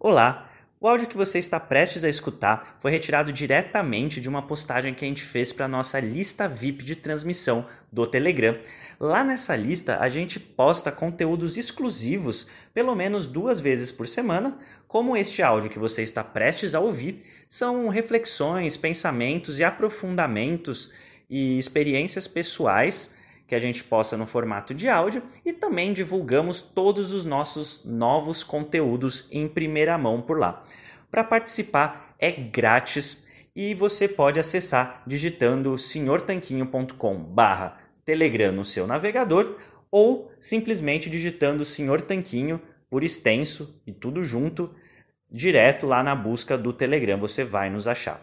Olá! O áudio que você está prestes a escutar foi retirado diretamente de uma postagem que a gente fez para a nossa lista VIP de transmissão do Telegram. Lá nessa lista a gente posta conteúdos exclusivos pelo menos duas vezes por semana, como este áudio que você está prestes a ouvir. São reflexões, pensamentos e aprofundamentos e experiências pessoais que a gente posta no formato de áudio e também divulgamos todos os nossos novos conteúdos em primeira mão por lá. Para participar é grátis e você pode acessar digitando senhortanquinho.com/telegram no seu navegador ou simplesmente digitando Senhor Tanquinho por extenso e tudo junto direto lá na busca do Telegram você vai nos achar.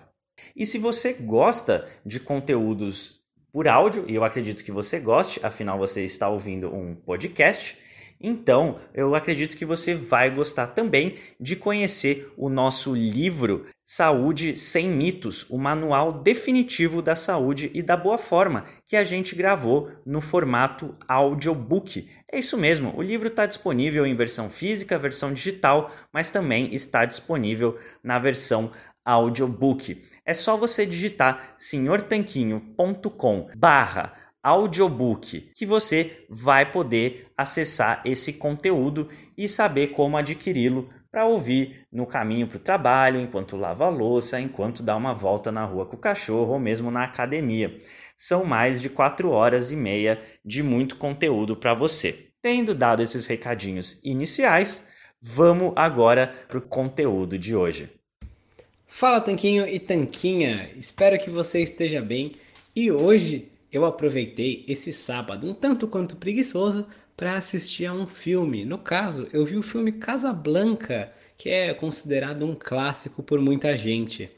E se você gosta de conteúdos por áudio, e eu acredito que você goste, afinal você está ouvindo um podcast. Então, eu acredito que você vai gostar também de conhecer o nosso livro Saúde Sem Mitos, o manual definitivo da saúde e da boa forma, que a gente gravou no formato audiobook. É isso mesmo, o livro está disponível em versão física, versão digital, mas também está disponível na versão audiobook. É só você digitar senhortanquinho.com barra audiobook que você vai poder acessar esse conteúdo e saber como adquiri-lo para ouvir no caminho para o trabalho, enquanto lava a louça, enquanto dá uma volta na rua com o cachorro ou mesmo na academia. São mais de quatro horas e meia de muito conteúdo para você. Tendo dado esses recadinhos iniciais, vamos agora para o conteúdo de hoje. Fala Tanquinho e Tanquinha, espero que você esteja bem e hoje eu aproveitei esse sábado um tanto quanto preguiçoso para assistir a um filme. No caso, eu vi o filme Casablanca, que é considerado um clássico por muita gente.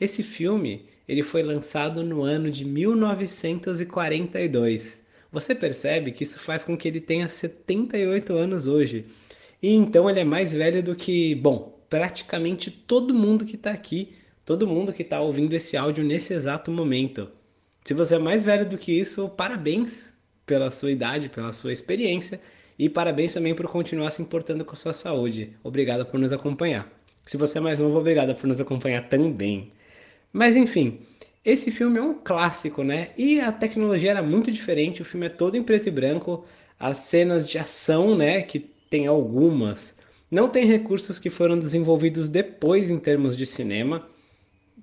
Esse filme ele foi lançado no ano de 1942. Você percebe que isso faz com que ele tenha 78 anos hoje. E então ele é mais velho do que, bom, praticamente todo mundo que está aqui, todo mundo que está ouvindo esse áudio nesse exato momento. Se você é mais velho do que isso, parabéns pela sua idade, pela sua experiência e parabéns também por continuar se importando com a sua saúde. Obrigado por nos acompanhar. Se você é mais novo, obrigado por nos acompanhar também. Mas enfim, esse filme é um clássico, né? E a tecnologia era muito diferente, o filme é todo em preto e branco, as cenas de ação, né, que tem algumas, não tem recursos que foram desenvolvidos depois em termos de cinema.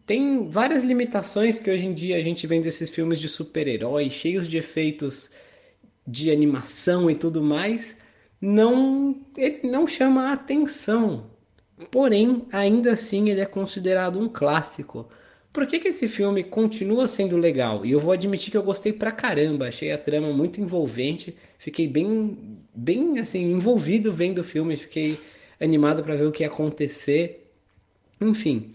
Tem várias limitações que hoje em dia a gente vê desses filmes de super-herói, cheios de efeitos de animação e tudo mais. Não, ele não chama a atenção. Porém, ainda assim ele é considerado um clássico. Por que, que esse filme continua sendo legal? E eu vou admitir que eu gostei pra caramba, achei a trama muito envolvente, fiquei bem, bem assim, envolvido vendo o filme, fiquei animado para ver o que ia acontecer. Enfim,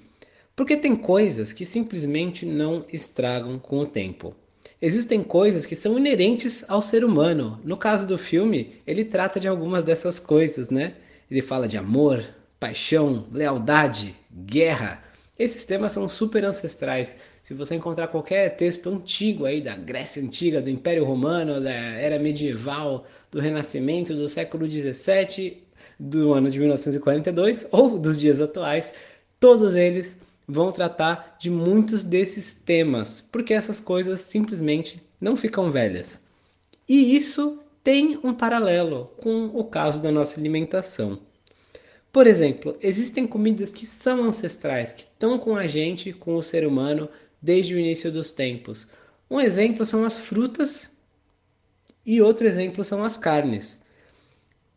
porque tem coisas que simplesmente não estragam com o tempo. Existem coisas que são inerentes ao ser humano. No caso do filme, ele trata de algumas dessas coisas, né? Ele fala de amor, paixão, lealdade, guerra. Esses temas são super ancestrais. Se você encontrar qualquer texto antigo aí da Grécia Antiga, do Império Romano, da Era Medieval, do Renascimento, do século 17 do ano de 1942 ou dos dias atuais, todos eles vão tratar de muitos desses temas, porque essas coisas simplesmente não ficam velhas. E isso tem um paralelo com o caso da nossa alimentação. Por exemplo, existem comidas que são ancestrais, que estão com a gente, com o ser humano, desde o início dos tempos. Um exemplo são as frutas e outro exemplo são as carnes.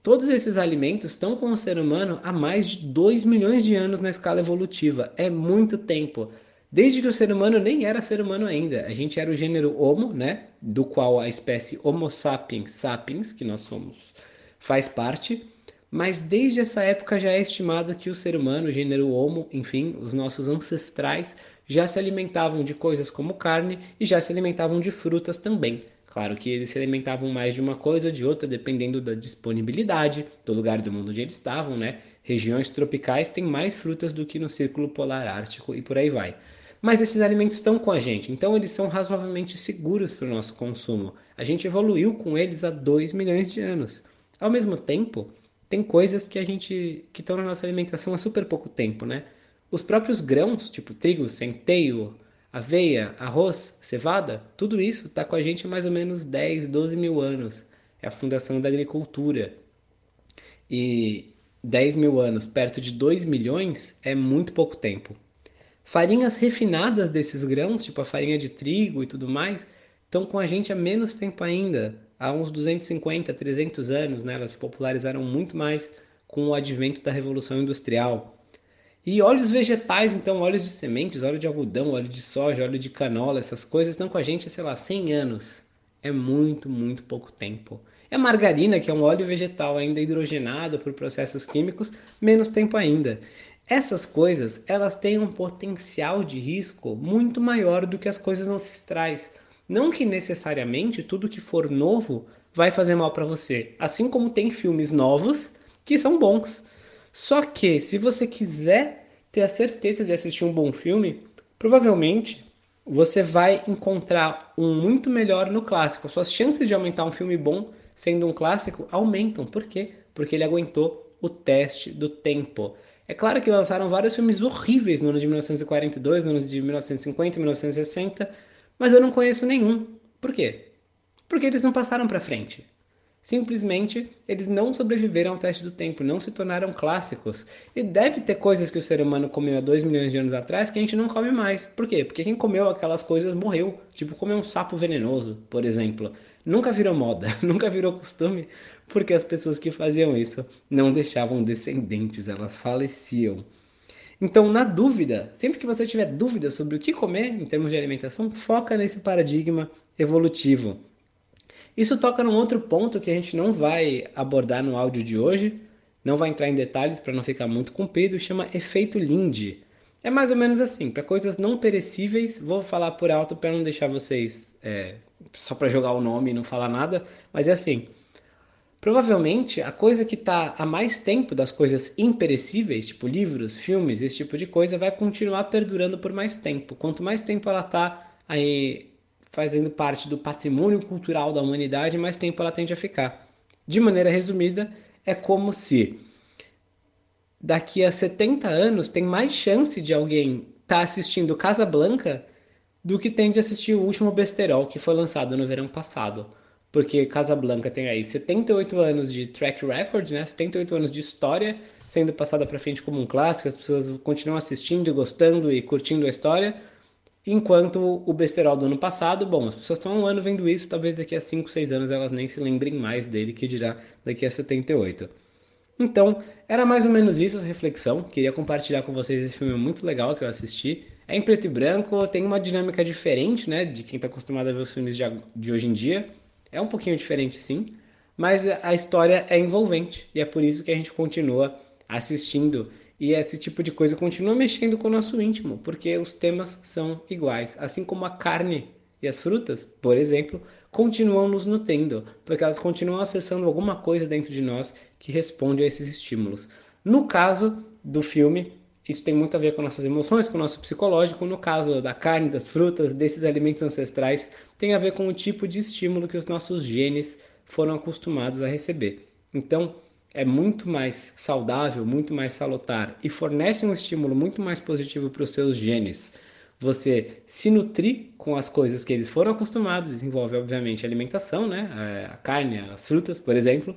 Todos esses alimentos estão com o ser humano há mais de 2 milhões de anos na escala evolutiva. É muito tempo. Desde que o ser humano nem era ser humano ainda. A gente era o gênero Homo, né? Do qual a espécie Homo sapiens sapiens, que nós somos, faz parte. Mas desde essa época já é estimado que o ser humano, o gênero Homo, enfim, os nossos ancestrais, já se alimentavam de coisas como carne e já se alimentavam de frutas também. Claro que eles se alimentavam mais de uma coisa ou de outra, dependendo da disponibilidade do lugar do mundo onde eles estavam, né? Regiões tropicais têm mais frutas do que no círculo polar ártico e por aí vai. Mas esses alimentos estão com a gente, então eles são razoavelmente seguros para o nosso consumo. A gente evoluiu com eles há 2 milhões de anos. Ao mesmo tempo, tem coisas que a gente que estão na nossa alimentação há super pouco tempo, né? Os próprios grãos, tipo trigo, centeio, aveia, arroz, cevada, tudo isso está com a gente há mais ou menos 10, 12 mil anos. É a fundação da agricultura. E 10 mil anos perto de 2 milhões é muito pouco tempo. Farinhas refinadas desses grãos, tipo a farinha de trigo e tudo mais, estão com a gente há menos tempo ainda. Há uns 250, 300 anos, né? elas se popularizaram muito mais com o advento da Revolução Industrial. E óleos vegetais, então, óleos de sementes, óleo de algodão, óleo de soja, óleo de canola, essas coisas estão com a gente sei lá, 100 anos. É muito, muito pouco tempo. É a margarina, que é um óleo vegetal ainda hidrogenado por processos químicos, menos tempo ainda. Essas coisas, elas têm um potencial de risco muito maior do que as coisas ancestrais. Não que necessariamente tudo que for novo vai fazer mal para você, assim como tem filmes novos que são bons. Só que se você quiser ter a certeza de assistir um bom filme, provavelmente você vai encontrar um muito melhor no clássico. Suas chances de aumentar um filme bom sendo um clássico aumentam. Por quê? Porque ele aguentou o teste do tempo. É claro que lançaram vários filmes horríveis no ano de 1942, no ano de 1950, 1960, mas eu não conheço nenhum. Por quê? Porque eles não passaram para frente. Simplesmente eles não sobreviveram ao teste do tempo, não se tornaram clássicos. E deve ter coisas que o ser humano comeu há 2 milhões de anos atrás que a gente não come mais. Por quê? Porque quem comeu aquelas coisas morreu. Tipo, comer um sapo venenoso, por exemplo. Nunca virou moda, nunca virou costume, porque as pessoas que faziam isso não deixavam descendentes, elas faleciam. Então, na dúvida, sempre que você tiver dúvida sobre o que comer em termos de alimentação, foca nesse paradigma evolutivo. Isso toca num outro ponto que a gente não vai abordar no áudio de hoje, não vai entrar em detalhes para não ficar muito comprido, chama efeito Lindy. É mais ou menos assim, para coisas não perecíveis, vou falar por alto para não deixar vocês é, só para jogar o nome e não falar nada, mas é assim. Provavelmente a coisa que está há mais tempo das coisas imperecíveis, tipo livros, filmes, esse tipo de coisa, vai continuar perdurando por mais tempo. Quanto mais tempo ela está aí fazendo parte do patrimônio cultural da humanidade, mais tempo ela tende a ficar. De maneira resumida, é como se daqui a 70 anos tem mais chance de alguém estar tá assistindo Casa Blanca do que tem de assistir o último besterol que foi lançado no verão passado. Porque Casa Blanca tem aí 78 anos de track record, né? 78 anos de história sendo passada para frente como um clássico, as pessoas continuam assistindo, gostando e curtindo a história Enquanto o besterol do ano passado, bom, as pessoas estão há um ano vendo isso, talvez daqui a 5, 6 anos elas nem se lembrem mais dele, que dirá daqui a 78. Então, era mais ou menos isso a reflexão. Queria compartilhar com vocês esse filme muito legal que eu assisti. É em preto e branco, tem uma dinâmica diferente, né, de quem está acostumado a ver os filmes de, de hoje em dia. É um pouquinho diferente, sim, mas a história é envolvente e é por isso que a gente continua assistindo e esse tipo de coisa continua mexendo com o nosso íntimo, porque os temas são iguais. Assim como a carne e as frutas, por exemplo, continuam nos nutrindo, porque elas continuam acessando alguma coisa dentro de nós que responde a esses estímulos. No caso do filme, isso tem muito a ver com nossas emoções, com o nosso psicológico. No caso da carne, das frutas, desses alimentos ancestrais, tem a ver com o tipo de estímulo que os nossos genes foram acostumados a receber. Então, é muito mais saudável, muito mais salutar e fornece um estímulo muito mais positivo para os seus genes. Você se nutrir com as coisas que eles foram acostumados, desenvolve obviamente a alimentação, né? a carne, as frutas, por exemplo,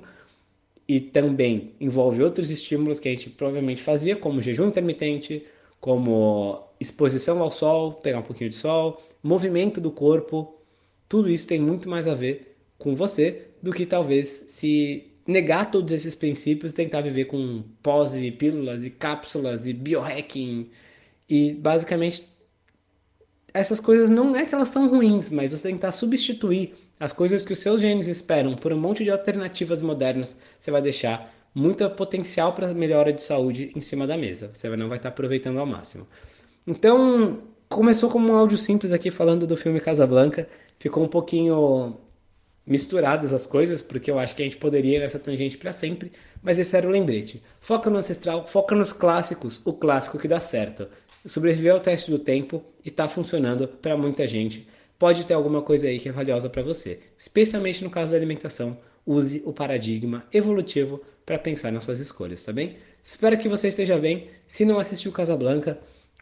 e também envolve outros estímulos que a gente provavelmente fazia, como jejum intermitente, como exposição ao sol, pegar um pouquinho de sol, movimento do corpo. Tudo isso tem muito mais a ver com você do que talvez se negar todos esses princípios, tentar viver com pós e pílulas e cápsulas e biohacking e basicamente essas coisas não é que elas são ruins, mas você tentar substituir as coisas que os seus genes esperam por um monte de alternativas modernas, você vai deixar muito potencial para melhora de saúde em cima da mesa. Você não vai estar aproveitando ao máximo. Então, começou como um áudio simples aqui falando do filme Casablanca, ficou um pouquinho misturadas as coisas, porque eu acho que a gente poderia ir nessa tangente para sempre, mas esse era o lembrete. Foca no ancestral, foca nos clássicos, o clássico que dá certo. Sobreviveu ao teste do tempo e está funcionando para muita gente. Pode ter alguma coisa aí que é valiosa para você. Especialmente no caso da alimentação, use o paradigma evolutivo para pensar nas suas escolhas, tá bem? Espero que você esteja bem. Se não assistiu Casablanca,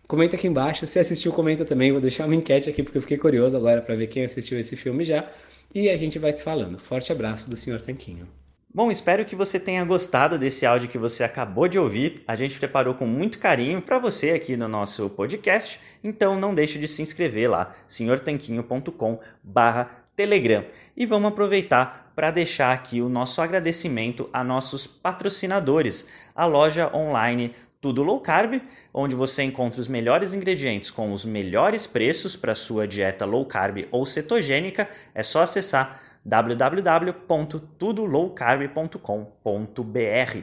comenta aqui embaixo. Se assistiu, comenta também. Vou deixar uma enquete aqui porque eu fiquei curioso agora para ver quem assistiu esse filme já. E a gente vai se falando. Forte abraço do Sr. Tanquinho. Bom, espero que você tenha gostado desse áudio que você acabou de ouvir. A gente preparou com muito carinho para você aqui no nosso podcast, então não deixe de se inscrever lá, senhortanquinho.com/telegram. E vamos aproveitar para deixar aqui o nosso agradecimento a nossos patrocinadores, a loja online tudo Low Carb, onde você encontra os melhores ingredientes com os melhores preços para sua dieta low carb ou cetogênica. É só acessar www.tudolowcarb.com.br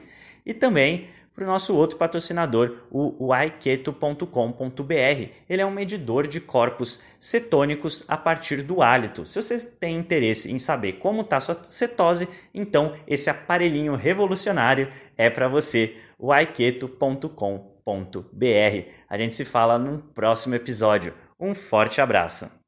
e também para o nosso outro patrocinador, o aiketo.com.br. Ele é um medidor de corpos cetônicos a partir do hálito. Se você tem interesse em saber como está sua cetose, então esse aparelhinho revolucionário é para você, o aiketo.com.br. A gente se fala no próximo episódio. Um forte abraço!